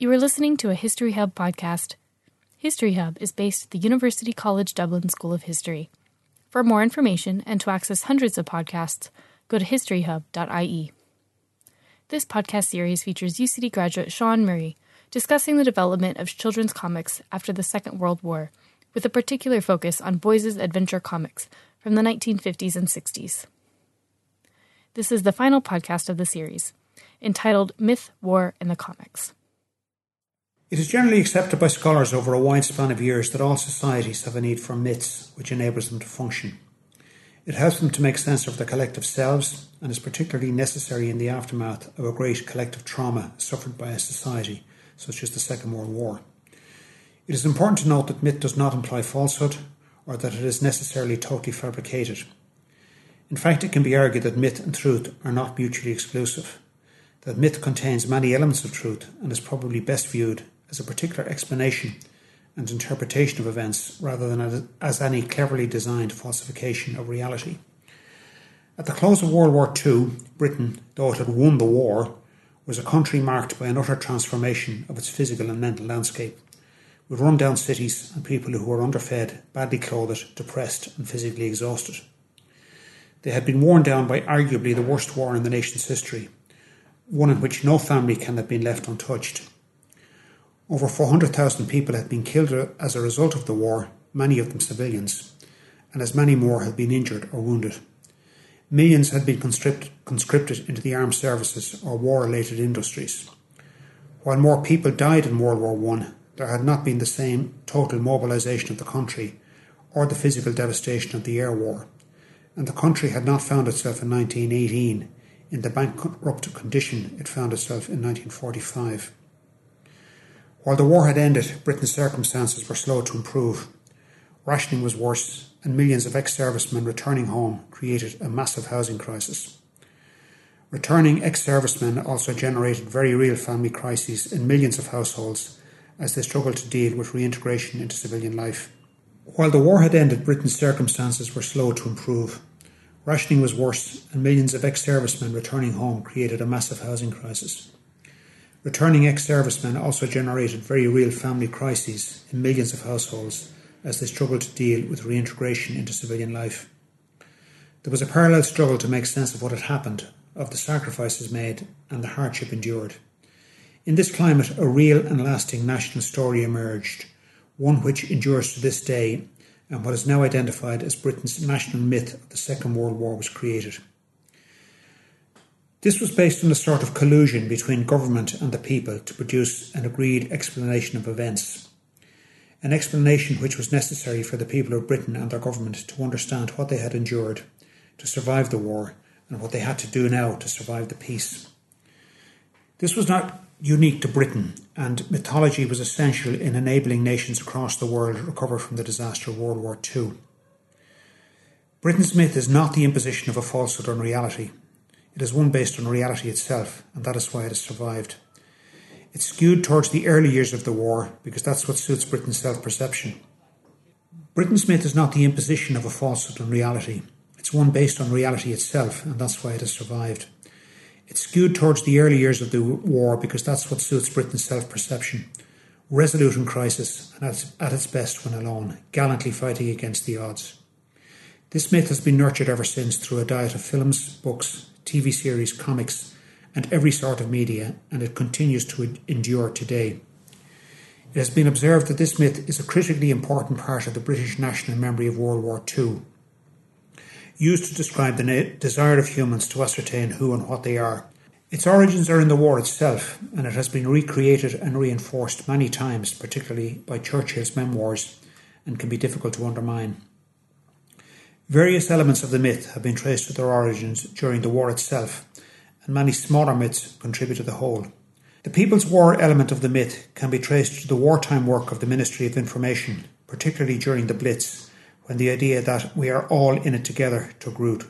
You are listening to a History Hub podcast. History Hub is based at the University College Dublin School of History. For more information and to access hundreds of podcasts, go to historyhub.ie. This podcast series features UCD graduate Sean Murray discussing the development of children's comics after the Second World War, with a particular focus on boys' adventure comics from the 1950s and 60s. This is the final podcast of the series, entitled Myth, War, and the Comics. It is generally accepted by scholars over a wide span of years that all societies have a need for myths which enables them to function. It helps them to make sense of their collective selves and is particularly necessary in the aftermath of a great collective trauma suffered by a society, such as the Second World War. It is important to note that myth does not imply falsehood or that it is necessarily totally fabricated. In fact, it can be argued that myth and truth are not mutually exclusive, that myth contains many elements of truth and is probably best viewed as a particular explanation and interpretation of events rather than as, any cleverly designed falsification of reality. At the close of World War II, Britain, though it had won the war, was a country marked by an utter transformation of its physical and mental landscape, with run-down cities and people who were underfed, badly clothed, depressed, and physically exhausted. They had been worn down by arguably the worst war in the nation's history, one in which no family can have been left untouched. Over 400,000 people had been killed as a result of the war, many of them civilians, and as many more had been injured or wounded. Millions had been conscripted, into the armed services or war related industries. While more people died in World War I, there had not been the same total mobilisation of the country or the physical devastation of the air war, and the country had not found itself in 1918 in the bankrupt condition it found itself in 1945. While the war had ended, Britain's circumstances were slow to improve. Rationing was worse, and millions of ex servicemen returning home created a massive housing crisis. Returning ex servicemen also generated very real family crises in millions of households as they struggled to deal with reintegration into civilian life. While the war had ended, Britain's circumstances were slow to improve. Rationing was worse, and millions of ex servicemen returning home created a massive housing crisis. Returning ex servicemen also generated very real family crises in millions of households as they struggled to deal with reintegration into civilian life. There was a parallel struggle to make sense of what had happened, of the sacrifices made, and the hardship endured. In this climate, a real and lasting national story emerged, one which endures to this day, and what is now identified as Britain's national myth of the Second World War was created. This was based on a sort of collusion between government and the people to produce an agreed explanation of events. An explanation which was necessary for the people of Britain and their government to understand what they had endured to survive the war and what they had to do now to survive the peace. This was not unique to Britain, and mythology was essential in enabling nations across the world to recover from the disaster of World War II. Britain's myth is not the imposition of a falsehood on reality. It is one based on reality itself, and that is why it has survived. It's skewed towards the early years of the war because that's what suits Britain's self perception. Britain's myth is not the imposition of a falsehood on reality. It's one based on reality itself, and that's why it has survived. It's skewed towards the early years of the war because that's what suits Britain's self perception. Resolute in crisis and at its best when alone, gallantly fighting against the odds. This myth has been nurtured ever since through a diet of films, books, TV series, comics, and every sort of media, and it continues to endure today. It has been observed that this myth is a critically important part of the British national memory of World War II, used to describe the desire of humans to ascertain who and what they are. Its origins are in the war itself, and it has been recreated and reinforced many times, particularly by Churchill's memoirs, and can be difficult to undermine. Various elements of the myth have been traced to their origins during the war itself, and many smaller myths contribute to the whole. The People's War element of the myth can be traced to the wartime work of the Ministry of Information, particularly during the Blitz, when the idea that we are all in it together took root.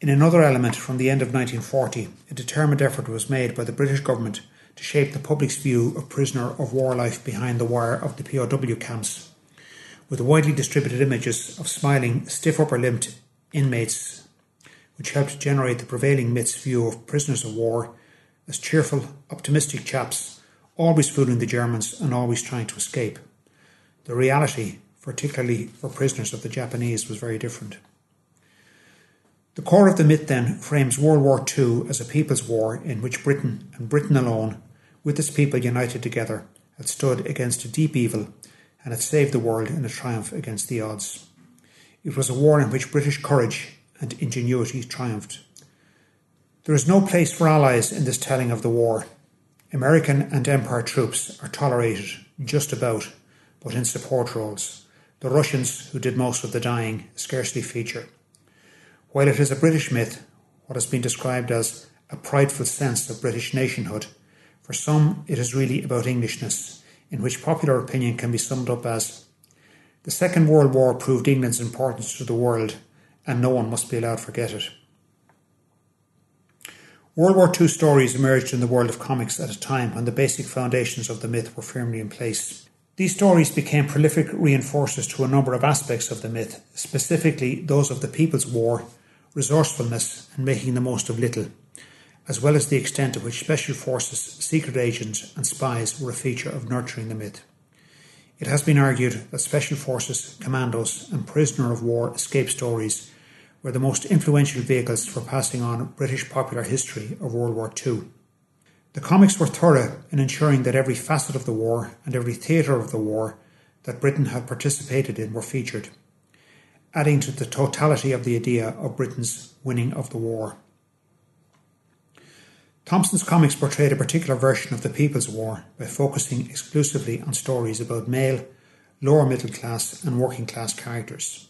In another element from the end of 1940, a determined effort was made by the British government to shape the public's view of prisoner of war life behind the wire of the POW camps with widely distributed images of smiling, stiff upper limbed inmates, which helped generate the prevailing myth's view of prisoners of war as cheerful, optimistic chaps, always fooling the Germans and always trying to escape. The reality, particularly for prisoners of the Japanese, was very different. The core of the myth then frames World War II as a people's war in which Britain, and Britain alone, with its people united together, had stood against a deep evil and had saved the world in a triumph against the odds. It was a war in which British courage and ingenuity triumphed. There is no place for allies in this telling of the war. American and Empire troops are tolerated, just about, but in support roles. The Russians, who did most of the dying, scarcely feature. While it is a British myth, what has been described as a prideful sense of British nationhood, for some it is really about Englishness, in which popular opinion can be summed up as the Second World War proved England's importance to the world, and no one must be allowed to forget it. World War II stories emerged in the world of comics at a time when the basic foundations of the myth were firmly in place. These stories became prolific reinforcers to a number of aspects of the myth, specifically those of the People's War, resourcefulness, and making the most of little, as well as the extent to which special forces, secret agents, and spies were a feature of nurturing the myth. It has been argued that special forces, commandos, and prisoner of war escape stories were the most influential vehicles for passing on British popular history of World War II. The comics were thorough in ensuring that every facet of the war and every theatre of the war that Britain had participated in were featured adding to the totality of the idea of Britain's winning of the war. Thomson's comics portrayed a particular version of the People's War by focusing exclusively on stories about male, lower middle class, and working class characters.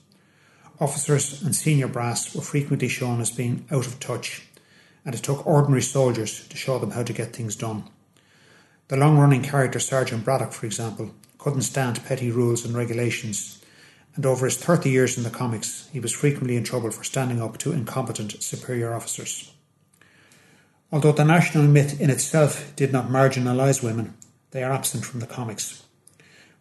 Officers and senior brass were frequently shown as being out of touch, and it took ordinary soldiers to show them how to get things done. The long running character Sergeant Braddock, for example, couldn't stand petty rules and regulations and over his 30 years in the comics, he was frequently in trouble for standing up to incompetent superior officers. Although the national myth in itself did not marginalise women, they are absent from the comics.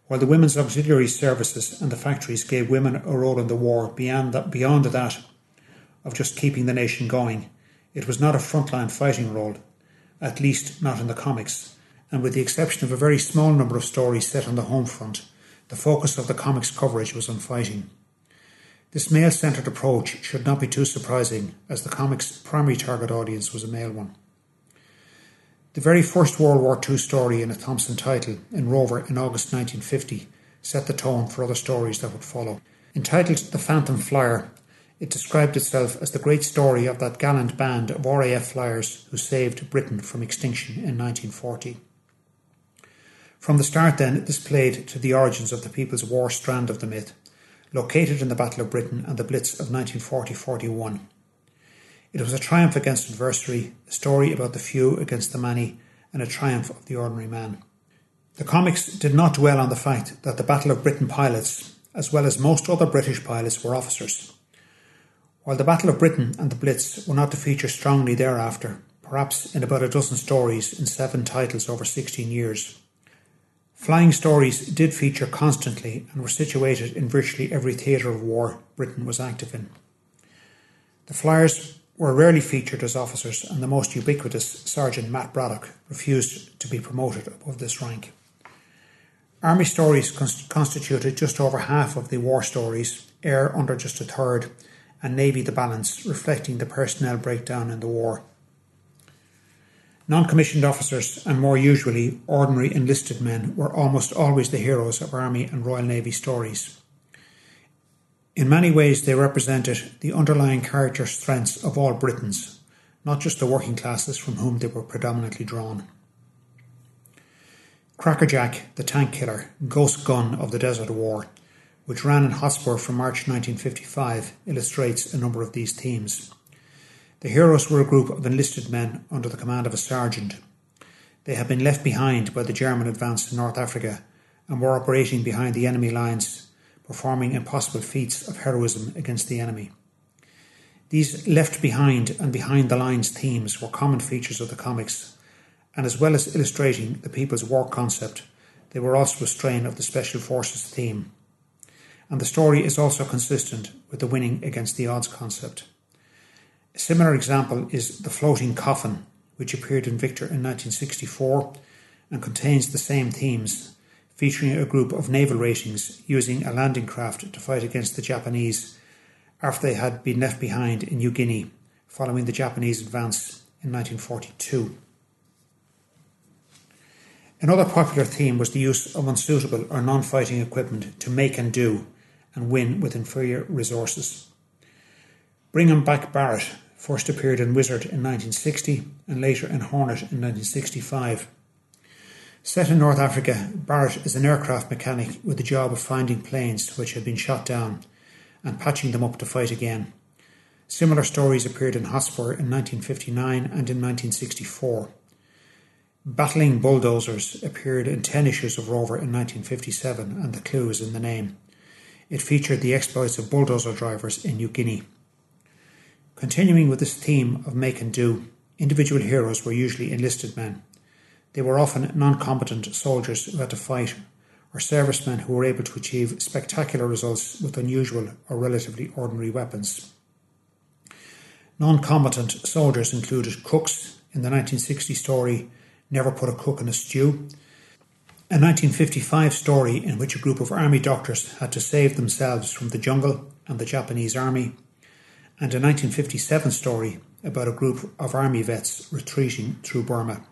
While the women's auxiliary services and the factories gave women a role in the war beyond that, beyond that of just keeping the nation going, it was not a frontline fighting role, at least not in the comics, and with the exception of a very small number of stories set on the home front, the focus of the comics coverage was on fighting. This male centred approach should not be too surprising, as the comics' primary target audience was a male one. The very first World War II story in a Thomson title, in Rover in August 1950, set the tone for other stories that would follow. Entitled The Phantom Flyer, it described itself as the great story of that gallant band of RAF flyers who saved Britain from extinction in 1940. From the start, then, this played to the origins of the People's War strand of the myth, located in the Battle of Britain and the Blitz of 1940 41. It was a triumph against adversity, a story about the few against the many, and a triumph of the ordinary man. The comics did not dwell on the fact that the Battle of Britain pilots, as well as most other British pilots, were officers. While the Battle of Britain and the Blitz were not to feature strongly thereafter, perhaps in about a dozen stories in seven titles over 16 years, Flying stories did feature constantly and were situated in virtually every theatre of war Britain was active in. The Flyers were rarely featured as officers, and the most ubiquitous Sergeant Matt Braddock refused to be promoted above this rank. Army stories constituted just over half of the war stories, air under just a third, and Navy the balance, reflecting the personnel breakdown in the war. Non commissioned officers, and more usually ordinary enlisted men, were almost always the heroes of Army and Royal Navy stories. In many ways, they represented the underlying character strengths of all Britons, not just the working classes from whom they were predominantly drawn. Crackerjack, the tank killer, ghost gun of the Desert War, which ran in Hotspur from March 1955, illustrates a number of these themes. The heroes were a group of enlisted men under the command of a sergeant. They had been left behind by the German advance in North Africa and were operating behind the enemy lines, performing impossible feats of heroism against the enemy. These left behind and behind the lines themes were common features of the comics, and as well as illustrating the people's war concept, they were also a strain of the Special Forces theme. And the story is also consistent with the winning against the odds concept. A similar example is The Floating Coffin, which appeared in Victor in 1964 and contains the same themes, featuring a group of naval ratings using a landing craft to fight against the Japanese after they had been left behind in New Guinea following the Japanese advance in 1942. Another popular theme was the use of unsuitable or non fighting equipment to make and do and win with inferior resources. Bring 'em Back Barrett first appeared in Wizard in 1960 and later in Hornet in 1965. Set in North Africa, Barrett is an aircraft mechanic with the job of finding planes which have been shot down and patching them up to fight again. Similar stories appeared in Hotspur in 1959 and in 1964. Battling Bulldozers appeared in 10 issues of Rover in 1957, and the clue is in the name. It featured the exploits of bulldozer drivers in New Guinea. Continuing with this theme of make and do, individual heroes were usually enlisted men. They were often non combatant soldiers who had to fight, or servicemen who were able to achieve spectacular results with unusual or relatively ordinary weapons. Non combatant soldiers included cooks in the 1960 story Never Put a Cook in a Stew, a 1955 story in which a group of army doctors had to save themselves from the jungle and the Japanese army, and a 1957 story about a group of army vets retreating through Burma.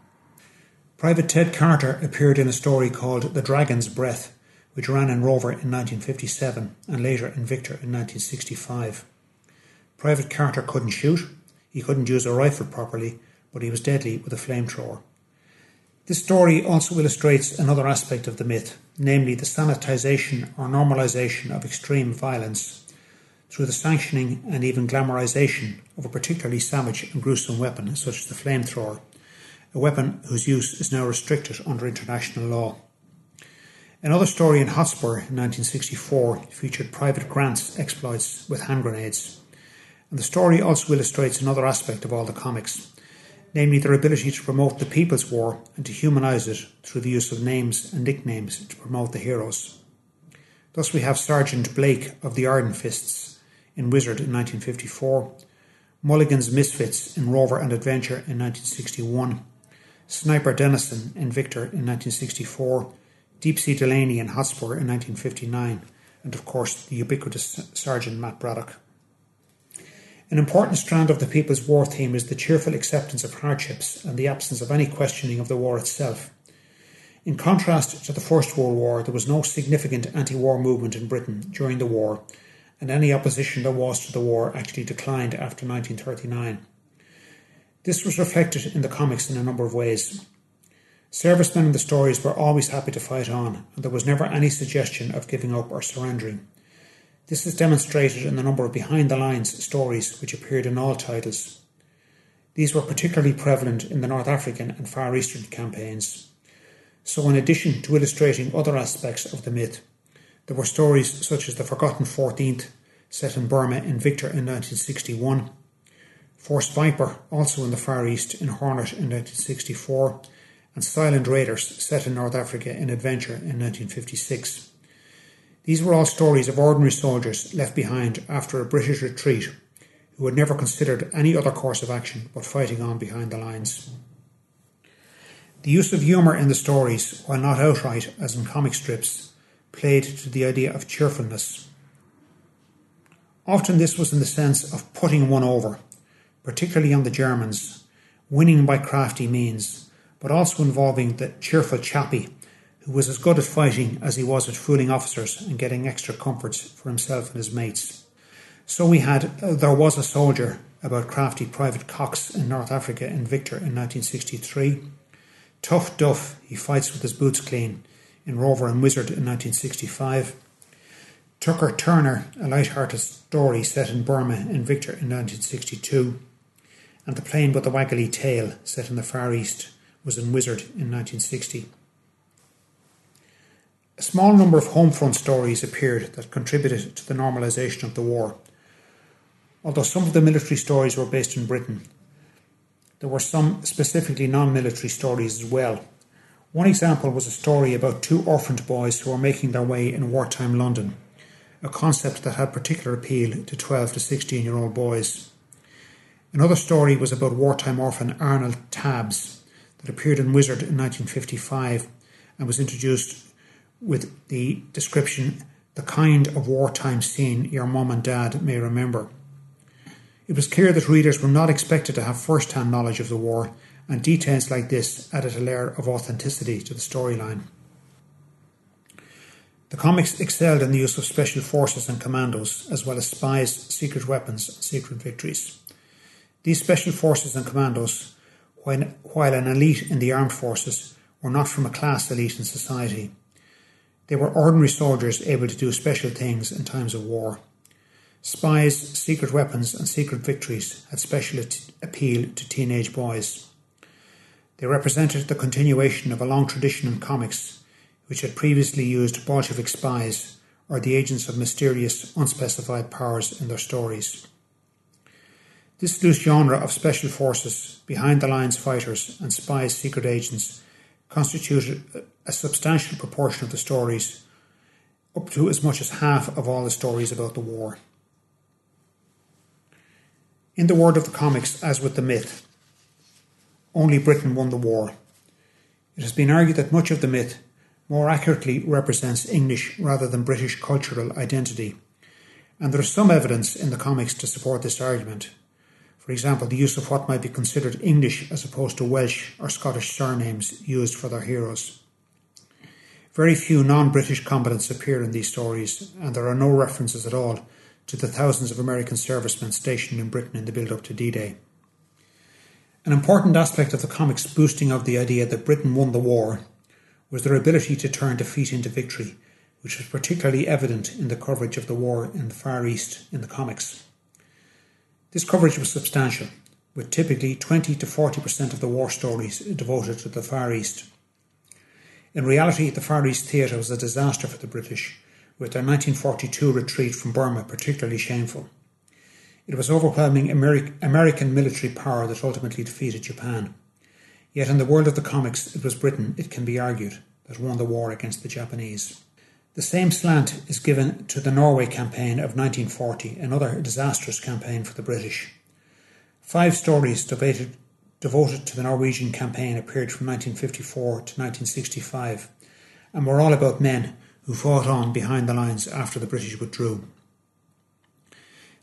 Private Ted Carter appeared in a story called The Dragon's Breath, which ran in Rover in 1957 and later in Victor in 1965. Private Carter couldn't shoot, he couldn't use a rifle properly, but he was deadly with a flamethrower. This story also illustrates another aspect of the myth, namely the sanitization or normalization of extreme violence through the sanctioning and even glamorization of a particularly savage and gruesome weapon such as the flamethrower, a weapon whose use is now restricted under international law. Another story in Hotspur in 1964 featured Private Grant's exploits with hand grenades. And the story also illustrates another aspect of all the comics namely their ability to promote the People's War and to humanise it through the use of names and nicknames to promote the heroes. Thus, we have Sergeant Blake of the Iron Fists in Wizard in 1954, Mulligan's Misfits in Rover and Adventure in 1961, Sniper Dennison in Victor in 1964, Deep Sea Delaney in Hotspur in 1959, and of course the ubiquitous Sergeant Matt Braddock. An important strand of the People's War theme is the cheerful acceptance of hardships and the absence of any questioning of the war itself. In contrast to the First World War, there was no significant anti war movement in Britain during the war, and any opposition there was to the war actually declined after 1939. This was reflected in the comics in a number of ways. Servicemen in the stories were always happy to fight on, and there was never any suggestion of giving up or surrendering. This is demonstrated in the number of behind the lines stories which appeared in all titles. These were particularly prevalent in the North African and Far Eastern campaigns. So, in addition to illustrating other aspects of the myth, there were stories such as The Forgotten Fourteenth, set in Burma in Victor in 1961, Force Viper, also in the Far East in Hornet in 1964, and Silent Raiders, set in North Africa in Adventure in 1956. These were all stories of ordinary soldiers left behind after a British retreat who had never considered any other course of action but fighting on behind the lines. The use of humour in the stories, while not outright as in comic strips, played to the idea of cheerfulness. Often this was in the sense of putting one over, particularly on the Germans, winning by crafty means, but also involving the cheerful chappie who was as good at fighting as he was at fooling officers and getting extra comforts for himself and his mates. So we had uh, There Was a Soldier about crafty Private Cox in North Africa in Victor in 1963. Tough Duff, he fights with his boots clean in Rover and Wizard in 1965. Tucker Turner, a light-hearted story set in Burma in Victor in 1962. And The Plane with the Waggly Tail, set in the Far East, was in Wizard in 1960. A small number of home front stories appeared that contributed to the normalisation of the war. Although some of the military stories were based in Britain, there were some specifically non military stories as well. One example was a story about two orphaned boys who were making their way in wartime London, a concept that had particular appeal to 12 to 16 year old boys. Another story was about wartime orphan Arnold Tabbs, that appeared in Wizard in 1955 and was introduced with the description the kind of wartime scene your mum and dad may remember. It was clear that readers were not expected to have first hand knowledge of the war, and details like this added a layer of authenticity to the storyline. The comics excelled in the use of special forces and commandos, as well as spies, secret weapons, and secret victories. These special forces and commandos, while an elite in the armed forces, were not from a class elite in society. They were ordinary soldiers able to do special things in times of war. Spies, secret weapons, and secret victories had special appeal to teenage boys. They represented the continuation of a long tradition in comics, which had previously used Bolshevik spies or the agents of mysterious, unspecified powers in their stories. This loose genre of special forces, behind the lines fighters, and spies, secret agents constituted a substantial proportion of the stories, up to as much as half of all the stories about the war. In the world of the comics, as with the myth, only Britain won the war. It has been argued that much of the myth more accurately represents English rather than British cultural identity, and there is some evidence in the comics to support this argument. For example, the use of what might be considered English as opposed to Welsh or Scottish surnames used for their heroes. Very few non British combatants appear in these stories, and there are no references at all to the thousands of American servicemen stationed in Britain in the build up to D Day. An important aspect of the comics boosting of the idea that Britain won the war was their ability to turn defeat into victory, which was particularly evident in the coverage of the war in the Far East in the comics. This coverage was substantial, with typically 20 to 40% of the war stories devoted to the Far East. In reality, the Far East theatre was a disaster for the British, with their 1942 retreat from Burma particularly shameful. It was overwhelming American military power that ultimately defeated Japan. Yet in the world of the comics, it was Britain, it can be argued, that won the war against the Japanese. The same slant is given to the Norway campaign of 1940, another disastrous campaign for the British. Five stories devoted, devoted to the Norwegian campaign appeared from 1954 to 1965 and were all about men who fought on behind the lines after the British withdrew.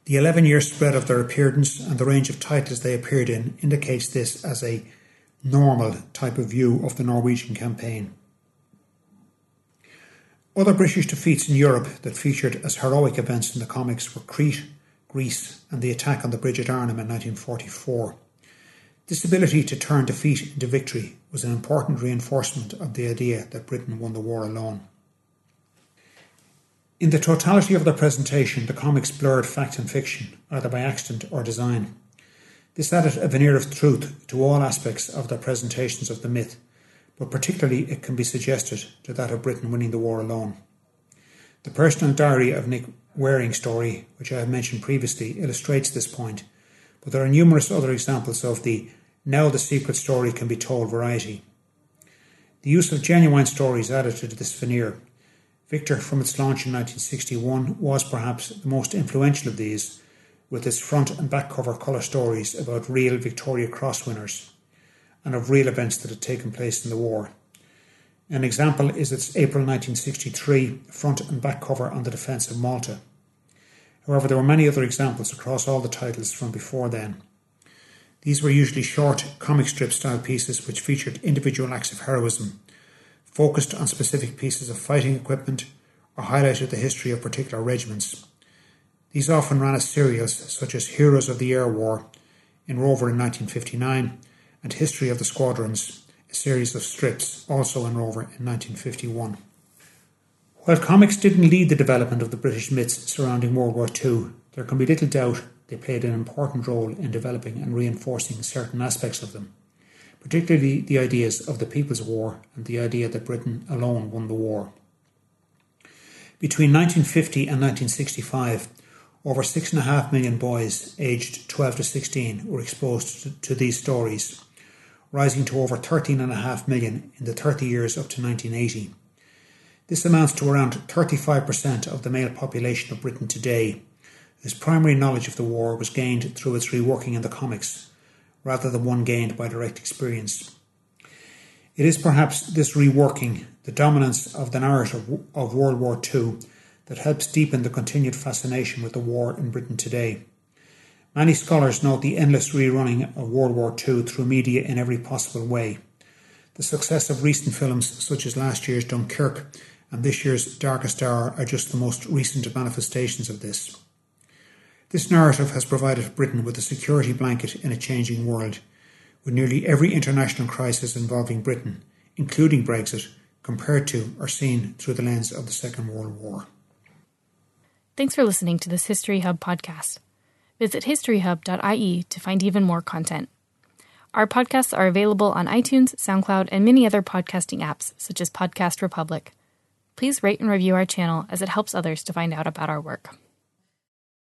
The 11 year spread of their appearance and the range of titles they appeared in indicates this as a normal type of view of the Norwegian campaign. Other British defeats in Europe that featured as heroic events in the comics were Crete, Greece, and the attack on the bridge at Arnhem in 1944. This ability to turn defeat into victory was an important reinforcement of the idea that Britain won the war alone. In the totality of their presentation, the comics blurred fact and fiction, either by accident or design. This added a veneer of truth to all aspects of their presentations of the myth but particularly it can be suggested to that of Britain winning the war alone. The personal diary of Nick Waring's story, which I have mentioned previously, illustrates this point, but there are numerous other examples of the now the secret story can be told variety. The use of genuine stories added to this veneer. Victor, from its launch in 1961, was perhaps the most influential of these, with its front and back cover colour stories about real Victoria Cross winners and of real events that had taken place in the war. An example is its April 1963 front and back cover on the defence of Malta. However, there were many other examples across all the titles from before then. These were usually short comic strip style pieces which featured individual acts of heroism, focused on specific pieces of fighting equipment, or highlighted the history of particular regiments. These often ran as serials, such as Heroes of the Air War in Rover in 1959 and History of the Squadrons, a series of strips, also in Rover in 1951. While comics didn't lead the development of the British myths surrounding World War II, there can be little doubt they played an important role in developing and reinforcing certain aspects of them, particularly the ideas of the People's War and the idea that Britain alone won the war. Between 1950 and 1965, over 6.5 million boys aged 12 to 16 were exposed to these stories rising to over 13.5 million in the 30 years up to 1980. This amounts to around 35% of the male population of Britain today, whose primary knowledge of the war was gained through its reworking in the comics, rather than one gained by direct experience. It is perhaps this reworking, the dominance of the narrative of World War II, that helps deepen the continued fascination with the war in Britain today. Many scholars note the endless rerunning of World War II through media in every possible way. The success of recent films such as last year's Dunkirk and this year's Darkest Hour are just the most recent manifestations of this. This narrative has provided Britain with a security blanket in a changing world, with nearly every international crisis involving Britain, including Brexit, compared to or seen through the lens of the Second World War. Thanks for listening to this History Hub podcast. Visit historyhub.ie to find even more content. Our podcasts are available on iTunes, SoundCloud, and many other podcasting apps, such as Podcast Republic. Please rate and review our channel as it helps others to find out about our work.